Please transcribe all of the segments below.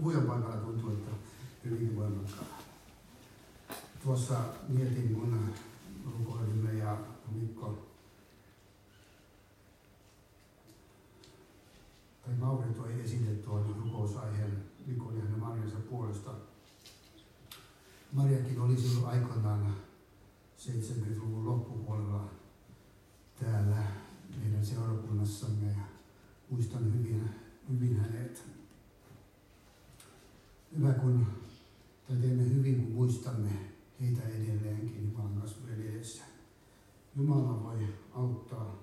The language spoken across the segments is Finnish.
puhujan paikalla tuntuu, että hyvinkin voimakkaana. Tuossa mietin, kun rukoilimme ja Mikko tai Mauri toi esille tuon rukousaiheen Mikon ja hänen Marjansa puolesta. Mariakin oli silloin aikoinaan 70-luvun loppupuolella täällä meidän seurakunnassamme muistan hyvin, hyvin hänet. Hyvä kun, tai teemme hyvin kun muistamme heitä edelleenkin Jumalan edessä. Jumala voi auttaa,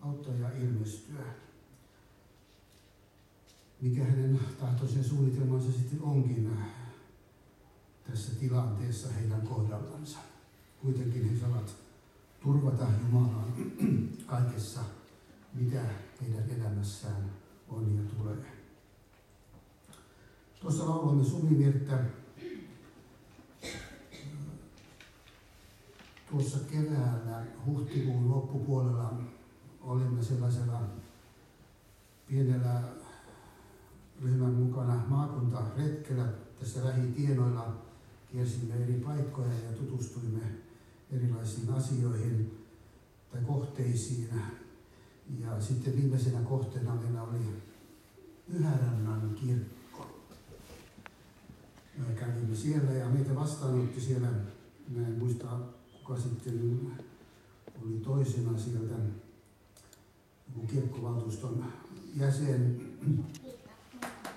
auttaa ja ilmestyä. Mikä hänen tahtoisen suunnitelmansa sitten onkin tässä tilanteessa heidän kohdallansa. Kuitenkin he saavat turvata Jumalan kaikessa, mitä heidän elämässään on ja tulee. Tuossa lauloimme suvivirttä. Tuossa keväällä, huhtikuun loppupuolella, olimme sellaisella pienellä ryhmän mukana maakuntaretkellä tässä lähitienoilla. Kiersimme eri paikkoja ja tutustuimme erilaisiin asioihin tai kohteisiin. Ja sitten viimeisenä kohteena meillä oli Pyhärannan kirkko. Me kävimme siellä ja meitä vastaanotti siellä, mä en muista kuka sitten oli toisena sieltä, joku kirkkovaltuuston jäsen,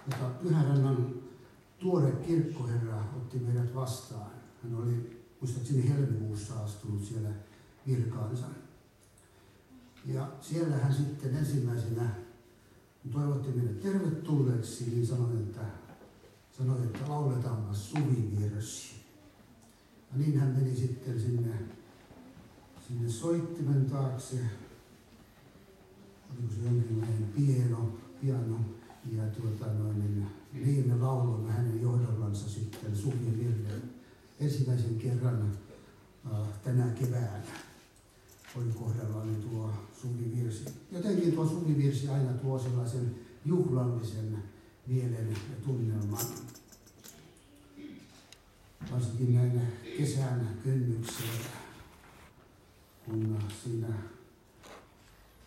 mutta Pyhärannan tuore kirkkoherra otti meidät vastaan. Hän oli muistaakseni helmikuussa astunut siellä virkaansa. Ja siellä hän sitten ensimmäisenä, toivotti meidät tervetulleeksi, niin sanoi, että, sanoi, että lauletaanpa suvivirsi. Ja niin hän meni sitten sinne, sinne soittimen taakse. Oliko se jonkinlainen pieno, piano, ja tuota, noin, niin, niin me lauloimme hänen johdollansa sitten suvivirren ensimmäisen kerran äh, tänä keväänä oli kohdallani tuo suvivirsi. Jotenkin tuo suvivirsi aina tuo sellaisen juhlallisen mielen ja tunnelman. Varsinkin näin kesän kynnyksellä, kun siinä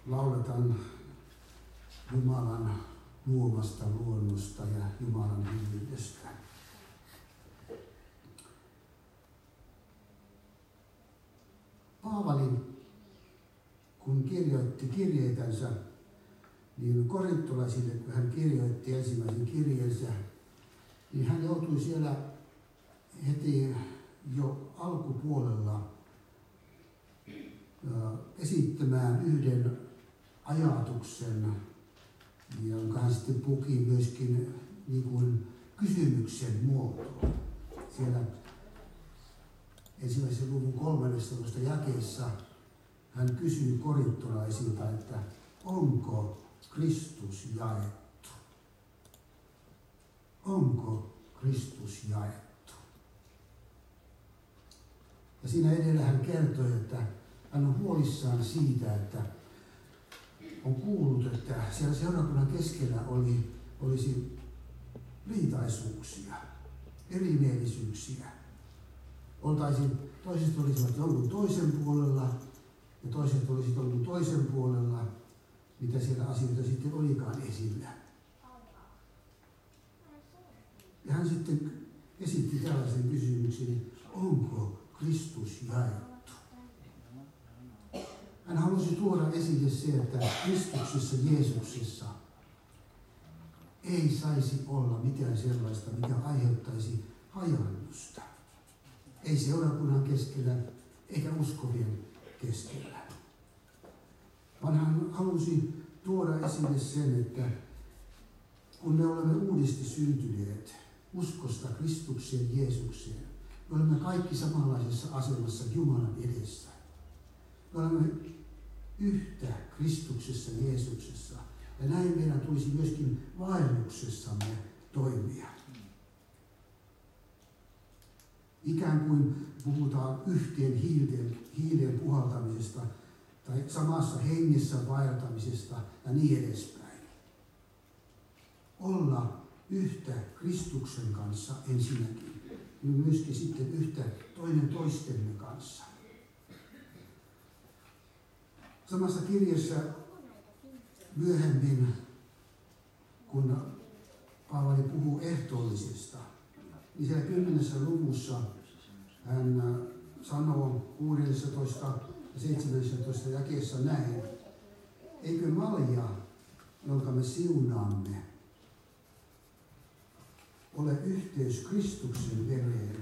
lauletaan Jumalan luomasta luonnosta ja Jumalan hyvyydestä. Paavali, kun kirjoitti kirjeitänsä, niin korintolaisille, kun hän kirjoitti ensimmäisen kirjeensä, niin hän joutui siellä heti jo alkupuolella esittämään yhden ajatuksen, jonka hän sitten puki myöskin niin kuin kysymyksen muotoon. Siellä ensimmäisen luvun 13 jakeessa hän kysyy korintolaisilta, että onko Kristus jaettu? Onko Kristus jaettu? Ja siinä edellä hän kertoi, että hän on huolissaan siitä, että on kuullut, että siellä seurakunnan keskellä oli, olisi riitaisuuksia, erimielisyyksiä oltaisiin, toiset olisivat jonkun toisen puolella ja toiset olisivat jonkun toisen puolella, mitä siellä asioita sitten olikaan esillä. Ja hän sitten esitti tällaisen kysymyksen, onko Kristus jaettu? Hän halusi tuoda esille se, että Kristuksessa, Jeesuksessa ei saisi olla mitään sellaista, mikä aiheuttaisi hajannusta ei seurakunnan keskellä eikä uskovien keskellä. Vaan hän halusi tuoda esille sen, että kun me olemme uudisti syntyneet uskosta Kristukseen Jeesukseen, me olemme kaikki samanlaisessa asemassa Jumalan edessä. Me olemme yhtä Kristuksessa Jeesuksessa. Ja näin meidän tulisi myöskin vaelluksessamme toimia ikään kuin puhutaan yhteen hiilen, hiilen puhaltamisesta tai samassa hengessä vaeltamisesta ja niin edespäin. Olla yhtä Kristuksen kanssa ensinnäkin, niin myöskin sitten yhtä toinen toistemme kanssa. Samassa kirjassa myöhemmin, kun Paavali puhuu ehtoollisesta, niin siellä kymmenessä luvussa hän sanoo 16 ja 17 jakeessa näin, eikö malja, jonka me siunaamme, ole yhteys Kristuksen vereen,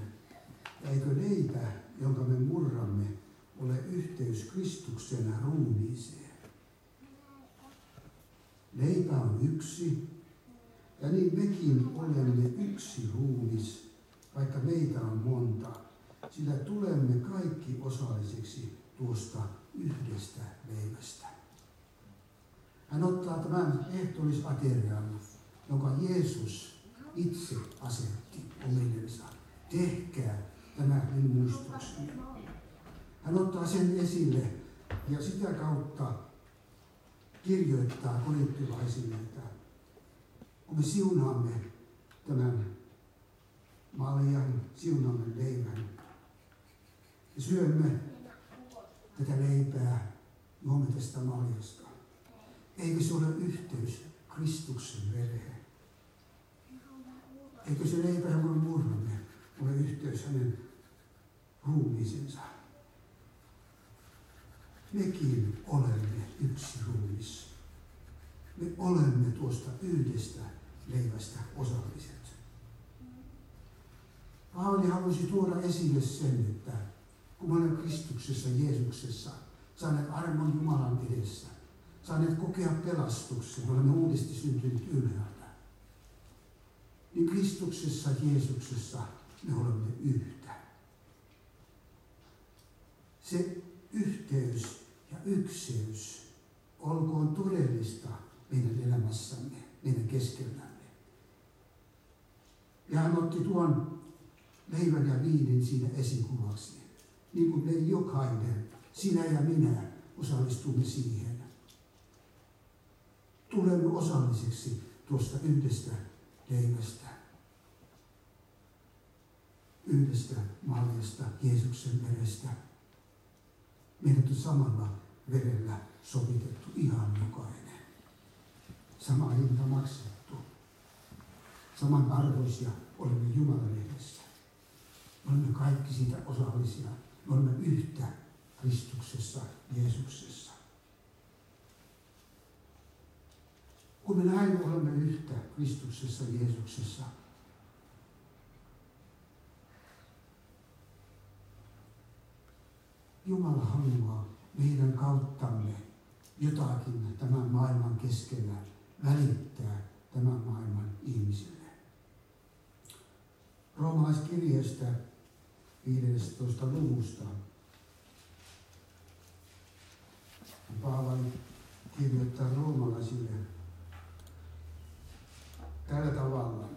ja eikö leipä, jonka me murramme, ole yhteys Kristuksen ruumiiseen. Leipä on yksi, ja niin mekin olemme yksi ruumis, vaikka meitä on monta, sillä tulemme kaikki osallisiksi tuosta yhdestä leivästä. Hän ottaa tämän ehtoollisaterian, jonka Jeesus itse asetti omillensa. Tehkää tämä minun. Hän ottaa sen esille ja sitä kautta kirjoittaa korinttilaisille, että kun me siunaamme tämän maljan, siunaamme leivän ja syömme tätä leipää, juomme tästä maljasta. Eikö se ole yhteys Kristuksen vereen? Eikö se leipä, jonka murramme, ole yhteys hänen ruumiisensa? Mekin olemme yksi ruumis. Me olemme tuosta yhdestä leivästä osalliset. Paavali halusi tuoda esille sen, että kun me olemme Kristuksessa, Jeesuksessa, saaneet armon Jumalan edessä, saaneet kokea pelastuksen, me olemme uudesti syntyneet ylhäältä, niin Kristuksessa, Jeesuksessa me olemme yhtä. Se yhteys ja ykseys olkoon todellista meidän elämässämme, meidän keskellämme. Ja hän otti tuon leivän ja viinin siinä esikuvaksi. Niin kuin me jokainen, sinä ja minä, osallistumme siihen. Tulemme osalliseksi tuosta yhdestä leivästä. Yhdestä maljasta, Jeesuksen verestä. Meidät on samalla verellä sovitettu ihan jokainen. Sama hinta maksettu. Samanarvoisia olemme Jumalan edessä. Olemme kaikki siitä osallisia. Me olemme yhtä Kristuksessa, Jeesuksessa. Kun me näin olemme yhtä Kristuksessa, Jeesuksessa, Jumala haluaa meidän kauttamme jotakin tämän maailman keskellä välittää tämän maailman ihmisille. Roomalaiskirjeestä 15. luvusta Paavali kirjoittaa roomalaisille tällä tavalla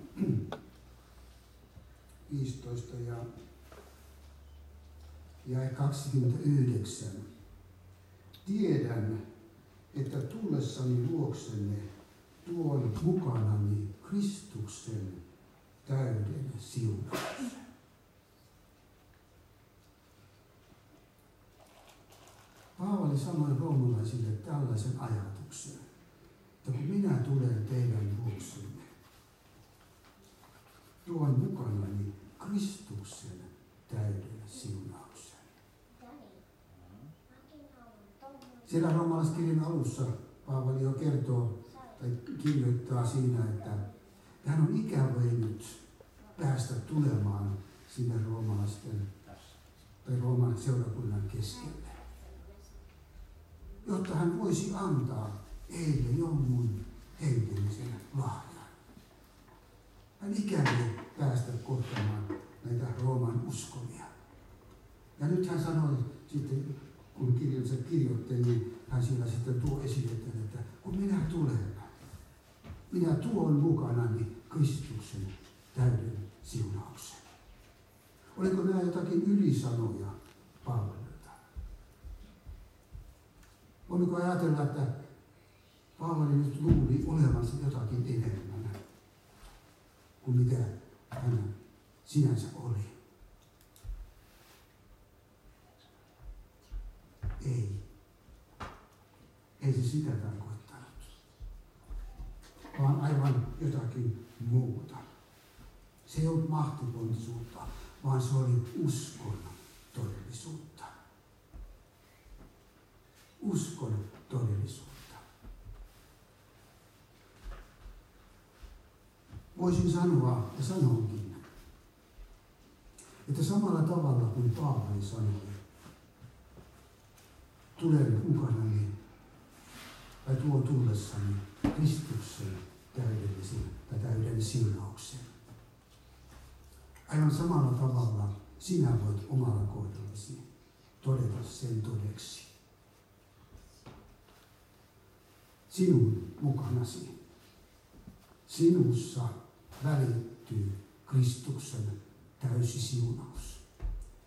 15 ja ja 29. Tiedän, että tullessani luoksenne tuon mukanani Kristuksen täyden siunauksen. Paavali sanoi roomalaisille tällaisen ajatuksen, että kun minä tulen teidän luoksenne, tuon mukanani Kristuksen täyden siunauksen. Siellä roomalaiskirjan alussa Paavali jo kertoo tai kirjoittaa siinä, että hän on ikävöinyt päästä tulemaan sinne roomalaisten tai Rooman seurakunnan keskelle. Jotta hän voisi antaa heille jonkun hengellisen lahjan. Hän ikävöi päästä kohtamaan näitä Rooman uskovia. Ja nyt hän sanoi sitten, kun kirjansa kirjoitti, niin hän siellä sitten tuo esille, että kun minä tulen, minä tuon mukanani Kristuksen täyden siunauksen. Oliko nämä jotakin ylisanoja Paavalilta? Voimmeko ajatella, että Paavali nyt luuli olevansa jotakin enemmän? kuin mitä hän sinänsä oli. Ei. Ei se sitä tarkoittanut, vaan aivan jotakin muuta. Se ei ollut mahtipontisuutta, vaan se oli uskon todellisuutta. Uskon todellisuutta. Voisin sanoa, ja sanonkin, että samalla tavalla kuin Paavali sanoi, tulen mukanani tai tuo tullessani Kristuksen täydellisen tai täyden siunauksen. Aivan samalla tavalla sinä voit omalla kohdallasi todeta sen todeksi. Sinun mukanasi, sinussa välittyy Kristuksen täysi siunaus.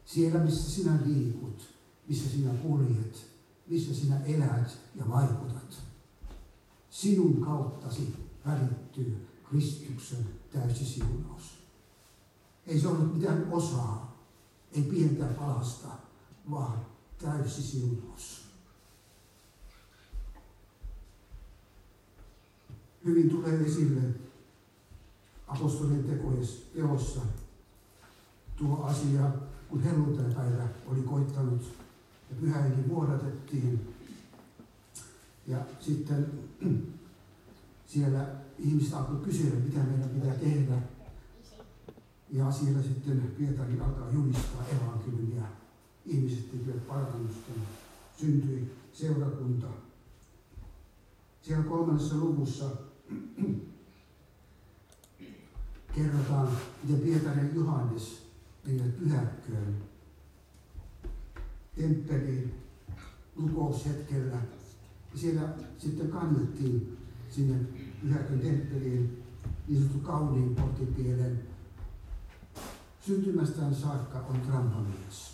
Siellä, missä sinä liikut, missä sinä kuljet, missä sinä elät ja vaikutat. Sinun kauttasi välittyy Kristuksen täysi siunaus. Ei se ollut mitään osaa, ei pientä palasta, vaan täysi siunaus. Hyvin tulee esille apostolien teossa tuo asia, kun helluntai-päivä oli koittanut ja pyhäinkin vuodatettiin. Ja sitten siellä ihmiset alkoi kysyä, mitä meidän pitää tehdä. Ja siellä sitten Pietari alkaa julistaa evankeliumia. Ihmiset tekivät parannusta. Syntyi seurakunta. Siellä kolmannessa luvussa kerrotaan, miten Pietari ja Johannes menivät pyhäkköön temppeliin rukoushetkellä. Ja siellä sitten kannettiin sinne pyhäkön temppeliin niin sanottu kauniin portipielen. Syntymästään saakka on trampamies,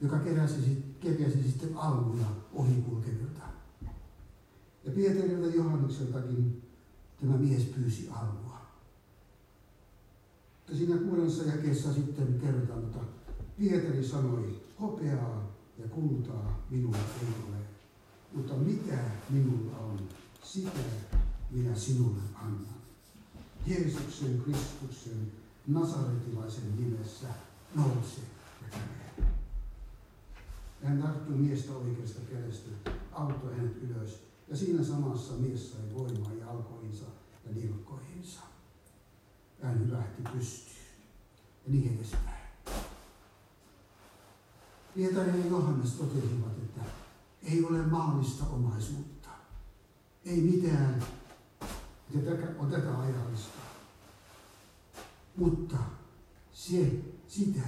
joka keräsi, keräsi sitten almuja ohikulkevilta. Ja Pietarilta Johannekseltakin tämä mies pyysi almua. Mutta siinä kuudennessa jakeessa sitten kerrotaan, että Pietari sanoi, hopeaa ja kultaa minulla ei ole, mutta mitä minulla on, sitä minä sinulle annan. Jeesuksen Kristuksen nasaretilaisen nimessä nouse ja käve. Hän tarttui miestä oikeasta kädestä, auttoi hänet ylös, ja siinä samassa mies sai voimaa jalkoihinsa ja nilkkoihinsa. Hän hyvähti pystyyn ja niin edespäin. Pietari ja Johannes totesivat, että ei ole maallista omaisuutta. Ei mitään, että on tätä ajallista. Mutta se, sitä,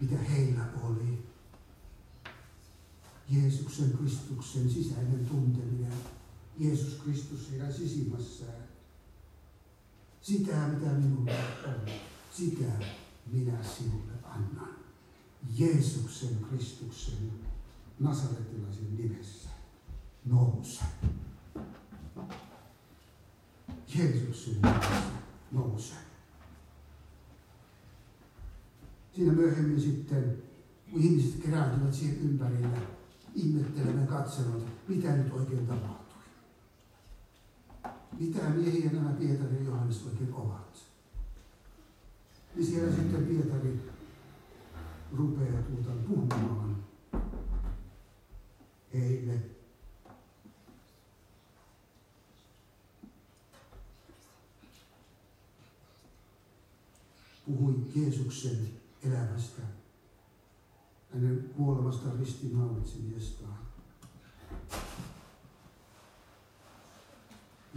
mitä heillä oli. Jeesuksen Kristuksen sisäinen tunteminen. Jeesus Kristus heidän sisimmässään. Sitä, mitä minulla on, sitä minä sinulle annan. Jeesuksen Kristuksen nasaretilaisen nimessä nouse. Jeesuksen nimessä nouse. Siinä myöhemmin sitten, kun ihmiset kerääntyvät siihen ympärille, ihmettelemään katselevat, mitä nyt oikein tapahtui. Mitä miehiä nämä Pietari ja Johannes oikein ovat. Niin siellä sitten Pietari rupeaa tuota puhumaan heille. Puhui Jeesuksen elämästä, hänen kuolemasta ristimaulitsemisestaan.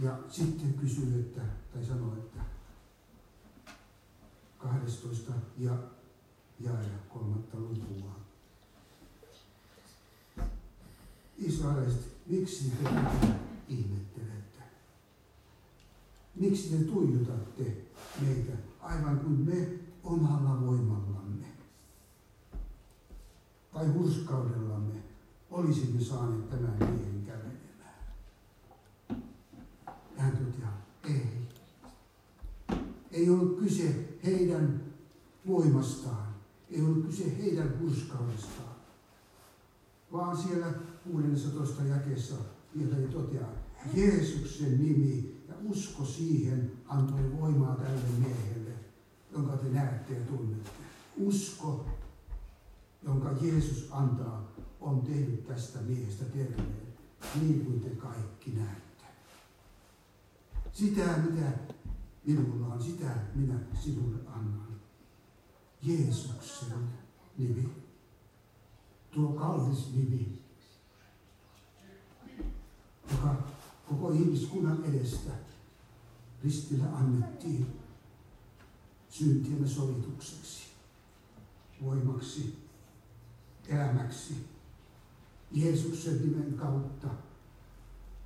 Ja sitten kysyi, että, tai sanoi, että 12 ja jae kolmatta lukua. Israelista, miksi te ihmettelette? Miksi te tuijutatte meitä aivan kuin me omalla voimallamme tai hurskaudellamme olisimme saaneet tämän miehen kävelemään? Hän toteaa, ei, Ei kyse heidän voimastaan. Ei ollut kyse heidän hurskaudestaan. Vaan siellä 16 jakeessa Pietari toteaa, Jeesuksen nimi ja usko siihen antoi voimaa tälle miehelle, jonka te näette ja tunnette. Usko, jonka Jeesus antaa, on tehnyt tästä miehestä terveen, niin kuin te kaikki näette. Sitä, mitä minulla on, sitä minä sinulle annan. Jeesuksen nimi. Tuo kallis nimi, joka koko ihmiskunnan edestä ristillä annettiin syntiemme sovitukseksi, voimaksi, elämäksi. Jeesuksen nimen kautta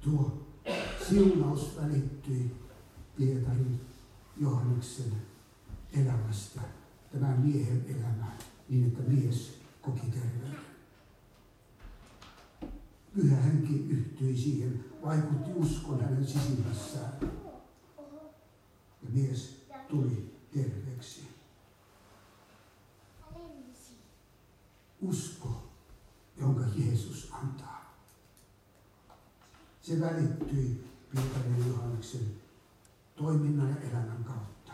tuo siunaus välittyi Pietarin Johanneksen elämästä tämän miehen elämään niin, että mies koki terveyden. Pyhä henki yhtyi siihen, vaikutti uskon hänen sisimmässään. Ja mies tuli terveeksi. Usko, jonka Jeesus antaa. Se välittyi Pietarin Johanneksen toiminnan ja elämän kautta.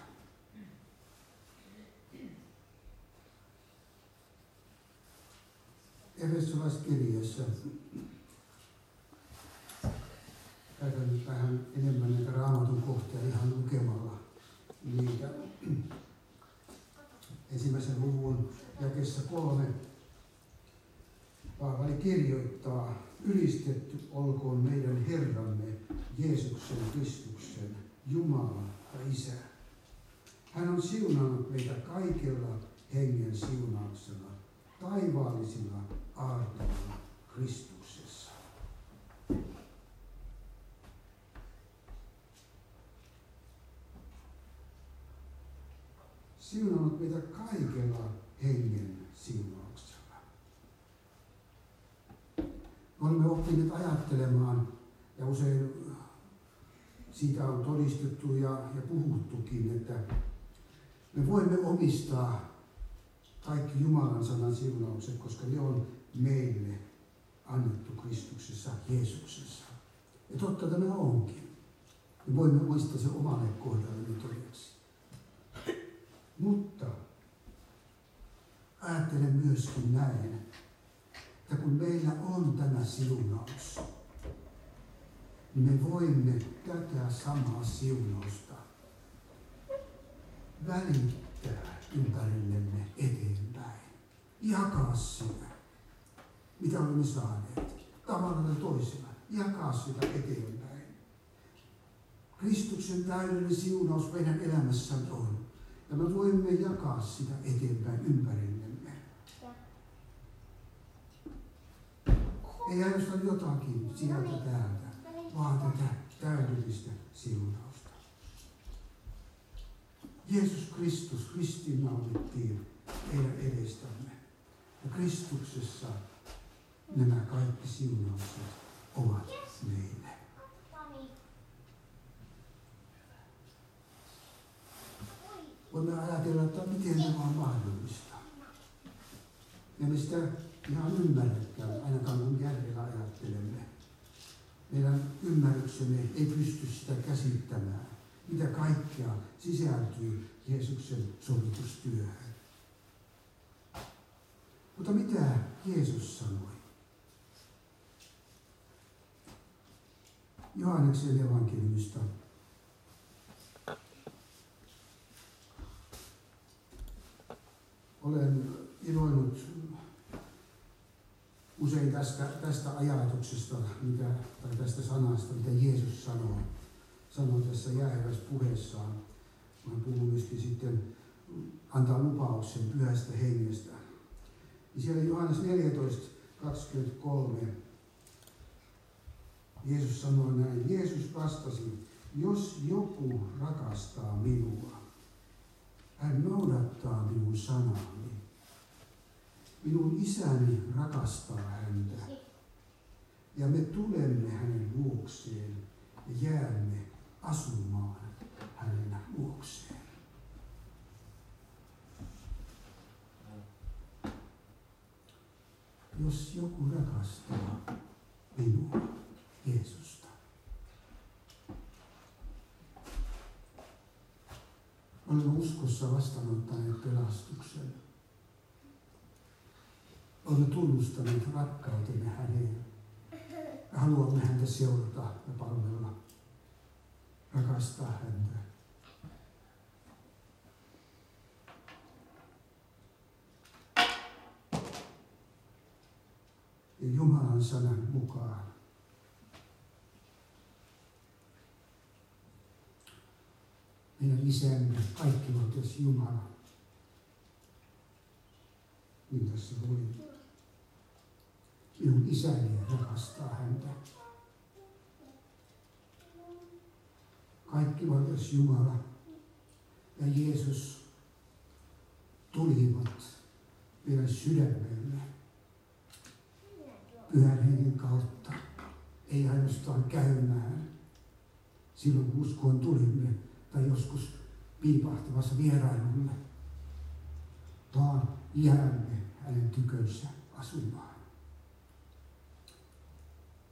Efesolaiskirjassa käytän nyt vähän enemmän näitä raamatun kohtia ihan lukemalla niitä. Ensimmäisen luvun jakessa kolme Paavali kirjoittaa, ylistetty olkoon meidän Herramme Jeesuksen Kristuksen, Jumala ja Isä. Hän on siunannut meitä kaikella hengen siunauksella, taivaallisilla aarteilla Kristuksessa. Siunannut meitä kaikella hengen siunauksella. Me olemme oppineet ajattelemaan, ja usein siitä on todistettu ja, ja puhuttukin, että me voimme omistaa kaikki Jumalan sanan siunaukset, koska ne on meille annettu Kristuksessa, Jeesuksessa. Ja totta tämä onkin. Me voimme muistaa se omalle kohdalle todeksi. Mutta ajattelen myöskin näin, että kun meillä on tämä siunaus, me voimme tätä samaa siunausta välittää ympärillemme eteenpäin. Jakaa sitä, mitä olemme saaneet, tavalla tai toisella. Jakaa sitä eteenpäin. Kristuksen täydellinen siunaus meidän elämässämme on. Ja me voimme jakaa sitä eteenpäin ympärillemme. Ei ainoastaan jotakin sieltä täältä, vaan tätä täydellistä siunausta. Jeesus Kristus ristiinnaulittiin meidän edestämme. Ja Kristuksessa nämä kaikki siunaukset ovat meille. Voimme ajatella, että miten tämä on mahdollista. Ja me sitä ihan ymmärräkään, ainakaan kun järjellä ajattelemme. Meidän ymmärryksemme ei pysty sitä käsittämään, mitä kaikkea sisältyy Jeesuksen sovitustyöhön. Mutta mitä Jeesus sanoi? Johanneksen evankeliumista. Olen iloinut usein tästä, tästä ajatuksesta mitä, tai tästä sanasta, mitä Jeesus sanoo, sanoo tässä jäävässä puheessaan. Hän puhuu myöskin sitten, antaa lupauksen pyhästä hengestä. Ja siellä Johannes 14, 23 Jeesus sanoi näin, Jeesus vastasi, jos joku rakastaa minua, hän noudattaa minun sanani. Minun isäni rakastaa häntä. Ja me tulemme hänen luokseen ja jäämme asumaan hänen luokseen. Jos joku rakastaa minua, Jeesusta, olen uskossa vastaanottaneet pelastuksen Olemme tunnustaneet rakkautemme häneen. Haluamme häntä seurata ja palvella, rakastaa häntä. ja Jumalan sanan mukaan. Meidän isämme, kaikkivaltias Jumala. Niin tässä lui. Minun isäni rakastaa häntä. Kaikkivaltias Jumala ja Jeesus tulivat meidän sydämelle pyhän hengen kautta, ei ainoastaan käymään silloin, kun uskoon tulimme tai joskus piipahtamassa vierailulle, vaan jäämme hänen tykönsä asumaan.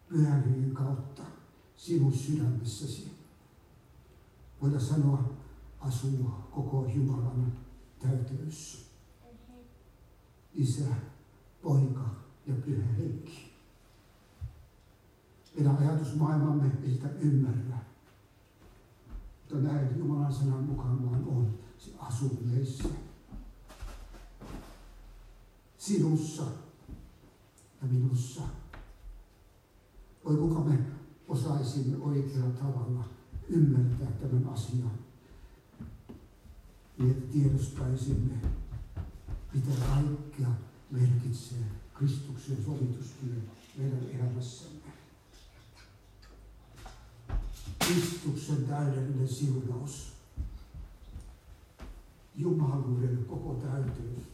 Pyhän hengen kautta sinun sydämessäsi, voidaan sanoa, asuu koko Jumalan täyteys. Isä, poika ja pyhä henki. Meidän ajatusmaailmamme ei sitä ymmärrä. Mutta näin Jumalan sanan mukaan vaan on. Se asuu meissä. Sinussa ja minussa. Kuka me osaisimme oikealla tavalla ymmärtää tämän asian. Niin että tiedostaisimme, mitä kaikkea merkitsee Kristuksen sovitustyö meidän elämässämme. Kristuksen täydellinen siunaus. Jumaluuden koko täyteys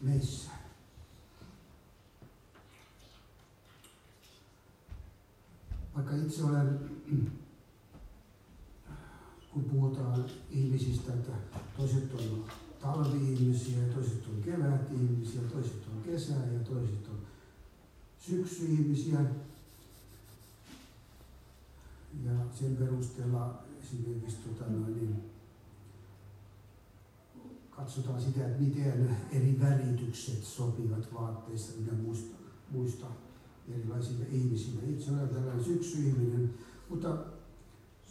meissä. Vaikka itse olen, kun puhutaan ihmisistä, että toiset on talvi-ihmisiä, toiset on kevät-ihmisiä, toiset on kesä ja toiset on syksy-ihmisiä, ja sen perusteella esimerkiksi tota noin, niin katsotaan sitä, että miten eri väritykset sopivat vaatteissa, mitä muista, muista erilaisille ihmisille. Itse olen tällainen syksyihminen, mutta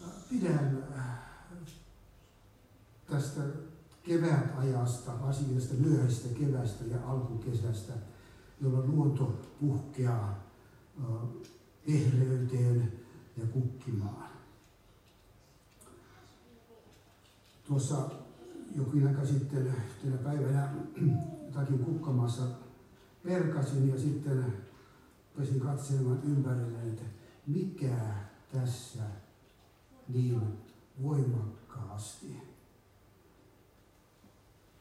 äh, pidän äh, tästä kevätajasta, asiasta myöhäistä kevästä ja alkukesästä, jolloin luonto puhkeaa äh, ehreyteen, ja kukkimaan. Tuossa jokin aika sitten yhtenä päivänä jotakin kukkamassa perkasin ja sitten pesin katselemaan ympärille, että mikä tässä niin voimakkaasti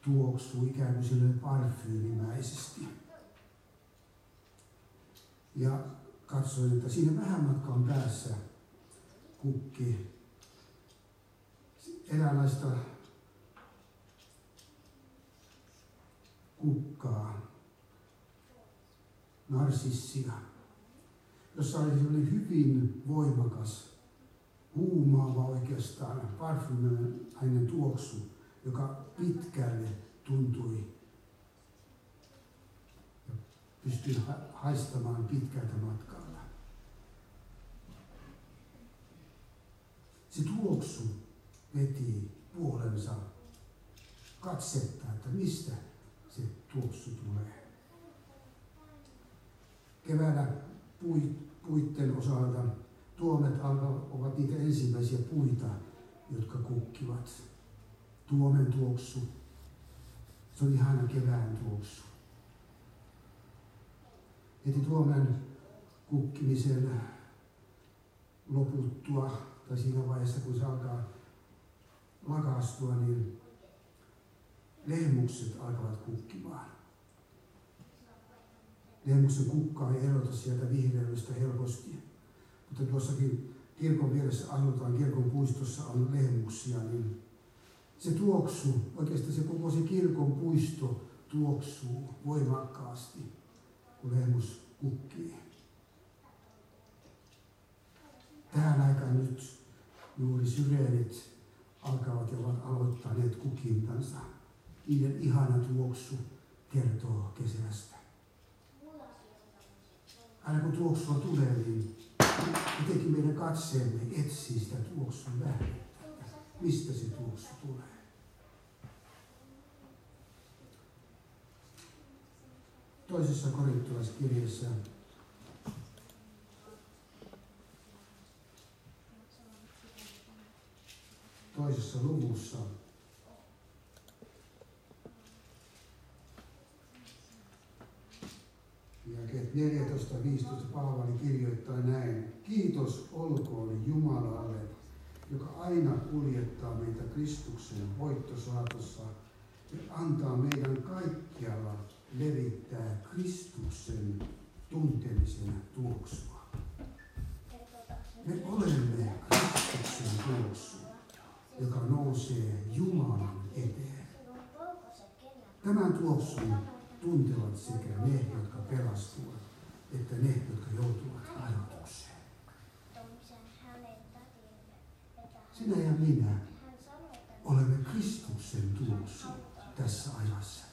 tuoksuu ikään kuin sille parfyymimäisesti. Ja katsoin, että siinä vähän matkan päässä kukki eräänlaista kukkaa, narsissia, jossa oli sellainen hyvin voimakas, huumaava oikeastaan parfymainen tuoksu, joka pitkälle tuntui ja pystyi haistamaan pitkältä matkaa. Se tuoksu veti puolensa katsetta, että mistä se tuoksu tulee. Keväällä puitten osalta tuomet ovat niitä ensimmäisiä puita, jotka kukkivat. Tuomen tuoksu, se on ihana kevään tuoksu. Heti tuomen kukkimisen loputtua tai siinä vaiheessa, kun se alkaa lakastua, niin lehmukset alkavat kukkimaan. Lehmuksen kukkaa ei erota sieltä vihreydestä helposti. Mutta tuossakin kirkon vieressä asutaan, kirkon puistossa on lehmuksia, niin se tuoksu, oikeastaan se koko se kirkon puisto tuoksuu voimakkaasti kun lehmus kukkii. Tähän aikaan nyt juuri syreenit alkavat ja ovat aloittaneet kukintansa. Niiden ihana tuoksu kertoo kesästä. Aina kun tuoksua tulee, niin jotenkin meidän katseemme etsii sitä tuoksun lähdettä. Mistä se tuoksu tulee? Toisessa korintolaiskirjassa toisessa luvussa Jakeet 14.15 Paavali kirjoittaa näin. Kiitos olkoon Jumalalle, joka aina kuljettaa meitä Kristuksen voittosaatossa ja antaa meidän kaikkialla levittää Kristuksen tuntemisen tuoksua. Me olemme Kristuksen tuoksu, joka nousee Jumalan eteen. Tämän tuoksun tuntevat sekä ne, jotka pelastuvat, että ne, jotka joutuvat ajoitukseen. Sinä ja minä olemme Kristuksen tuoksu tässä ajassa.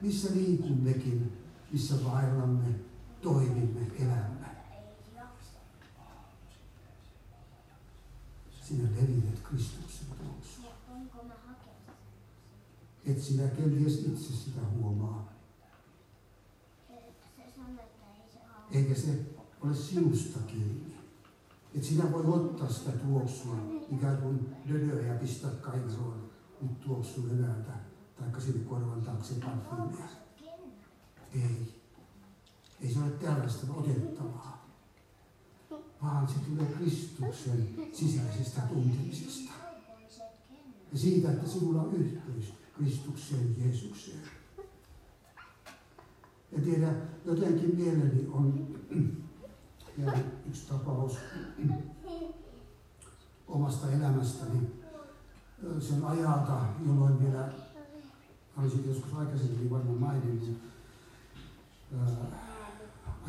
Missä liikummekin, missä vaellamme, toimimme, elämme. Sinä levität Kristuksen tuoksua. Et sinä kenties itse sitä huomaa. Eikä se ole sinusta kiinni. Et sinä voi ottaa sitä tuoksua, ikään kuin dödöä ja pistää kaiveroon nyt tuoksu levältä, taikka sinne korvan taakse parfymiä. Ei. Ei se ole tällaista otettavaa, vaan se tulee Kristuksen sisäisestä tuntemisesta. Ja siitä, että sinulla on yhteys Kristukseen Jeesukseen. Ja tiedä, jotenkin mieleni on yksi tapaus omasta elämästäni. Se on ajalta, jolloin vielä, olisin joskus aikaisemmin varmaan maininnut,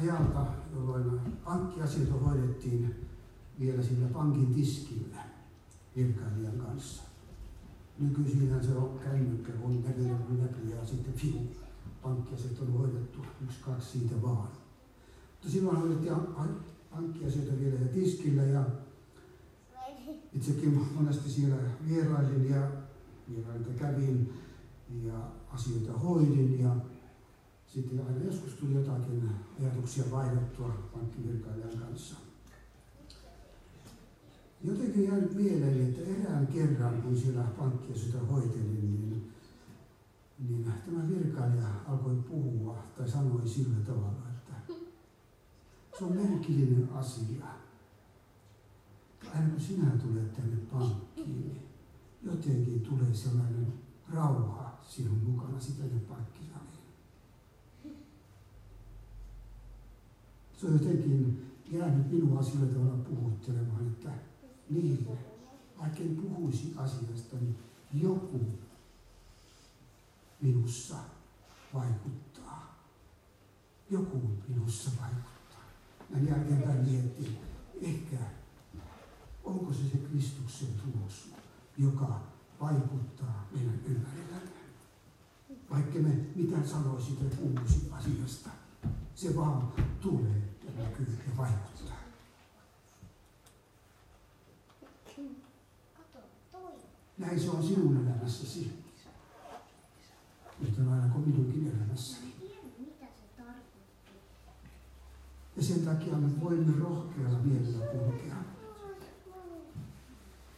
ajalta, jolloin pankkiasioita hoidettiin vielä sillä pankin tiskillä virkailijan kanssa. Nykyisinhän se on kännykkä, on läpi ja sitten fiu, pankkiasiat on hoidettu, yksi, kaksi siitä vaan. Mutta silloin hoidettiin pankkiasioita vielä ja tiskillä ja itsekin monesti siellä vierailin ja vierailta kävin ja asioita hoidin ja sitten aina joskus tuli jotakin ajatuksia vaihdettua pankkivirkailijan kanssa. Jotenkin jäänyt mieleeni, että erään kerran, kun siellä pankkia sitä hoitelin, niin, niin tämä virkailija alkoi puhua tai sanoi sillä tavalla, että se on merkillinen asia. Aina kun sinä tulet tänne pankkiin, niin jotenkin tulee sellainen rauha sinun mukana tänne pankkisaliin. Se on jotenkin jäänyt minua sillä tavalla puhuttelemaan, että niin, vaikka en puhuisi asiasta, niin joku minussa vaikuttaa. Joku minussa vaikuttaa. Mä jälkeenpäin miettin, ehkä onko se se Kristuksen tulos, joka vaikuttaa meidän ympärillämme. Vaikka me mitä sanoisi tai puhuisi asiasta, se vaan tulee ja näkyy ja vaikuttaa. Näin se on sinun elämässäsi. Yhtä lailla kuin minunkin elämässäni. Ja sen takia me voimme rohkealla mielellä kulkea.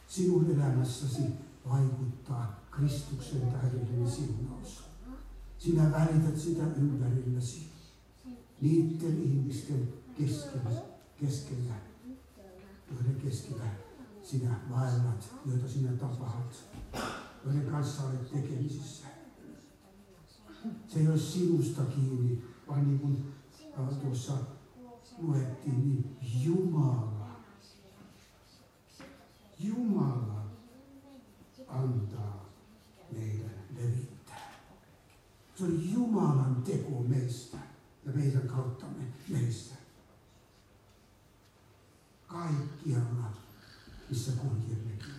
Sinun elämässäsi vaikuttaa Kristuksen täydellinen siunaus. Sinä välität sitä ympärilläsi. Niiden ihmisten keskellä, keskellä joiden keskellä sinä vaellat, joita sinä tapahat, joiden kanssa olet tekemisissä. Se ei ole sinusta kiinni, vaan niin kuin tuossa luettiin, niin Jumala, Jumala antaa meidän levittää. Se on Jumalan teko meistä, ja meidän kauttamme meissä. Kaikkialla, missä kulkemmekin,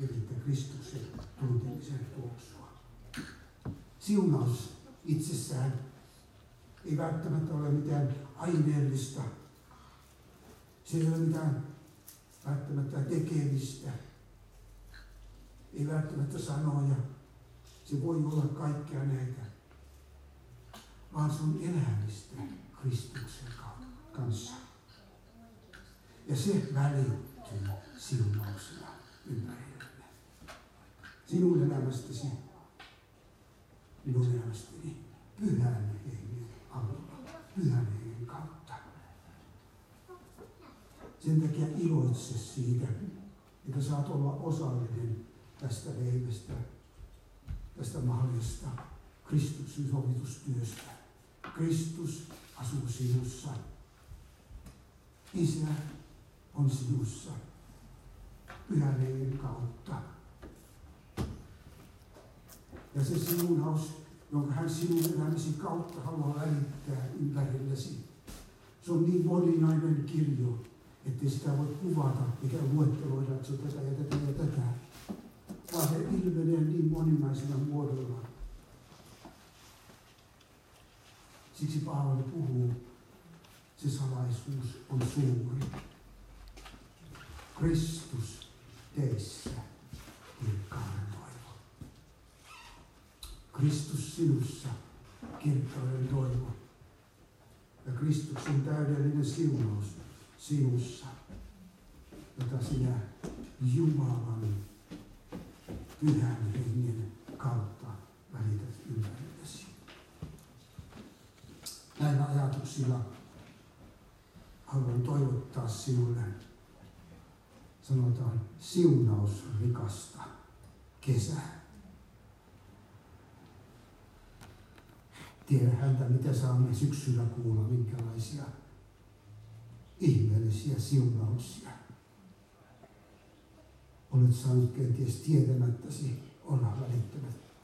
evittää Kristuksen tuntemisen tuoksua. Siunaus itsessään ei välttämättä ole mitään aineellista. Se ei ole mitään välttämättä tekemistä. Ei välttämättä sanoja. Se voi olla kaikkea näitä. Vaan sun elämistä Kristuksen kanssa. Ja se välittyy siunauksena ympärillemme. Sinun elämästäsi, minun elämästäni, pyhän hengen avulla, pyhän hengen kautta. Sen takia iloitse siitä, että saat olla osallinen tästä leivästä, tästä mahdollista Kristuksen sovitustyöstä. Kristus asuu sinussa. Isä on sinussa pyhän hengen kautta. Ja se siunaus, jonka hän sinun elämäsi kautta haluaa välittää ympärillesi, se on niin moninainen kirjo, ettei sitä voi kuvata eikä luetteloida, että se on tätä ja tätä ja tätä, vaan se ilmenee niin moninaisena muodolla. Siksi Paavali puhuu, se salaisuus on suuri. Kristus teissä, kirkkauden toivo. Kristus sinussa, kirkkauden toivo. Ja Kristuksen täydellinen siunaus sinussa, jota sinä Jumalan pyhän hengen kautta välität ympärillesi. Näillä ajatuksilla haluan toivottaa sinulle, sanotaan, siunausrikasta kesää. Tiedä häntä, mitä saamme syksyllä kuulla, minkälaisia ihmeellisiä siunauksia. Olet saanut kenties tietämättäsi olla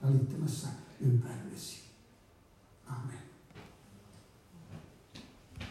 välittämässä ympärillesi. Amen.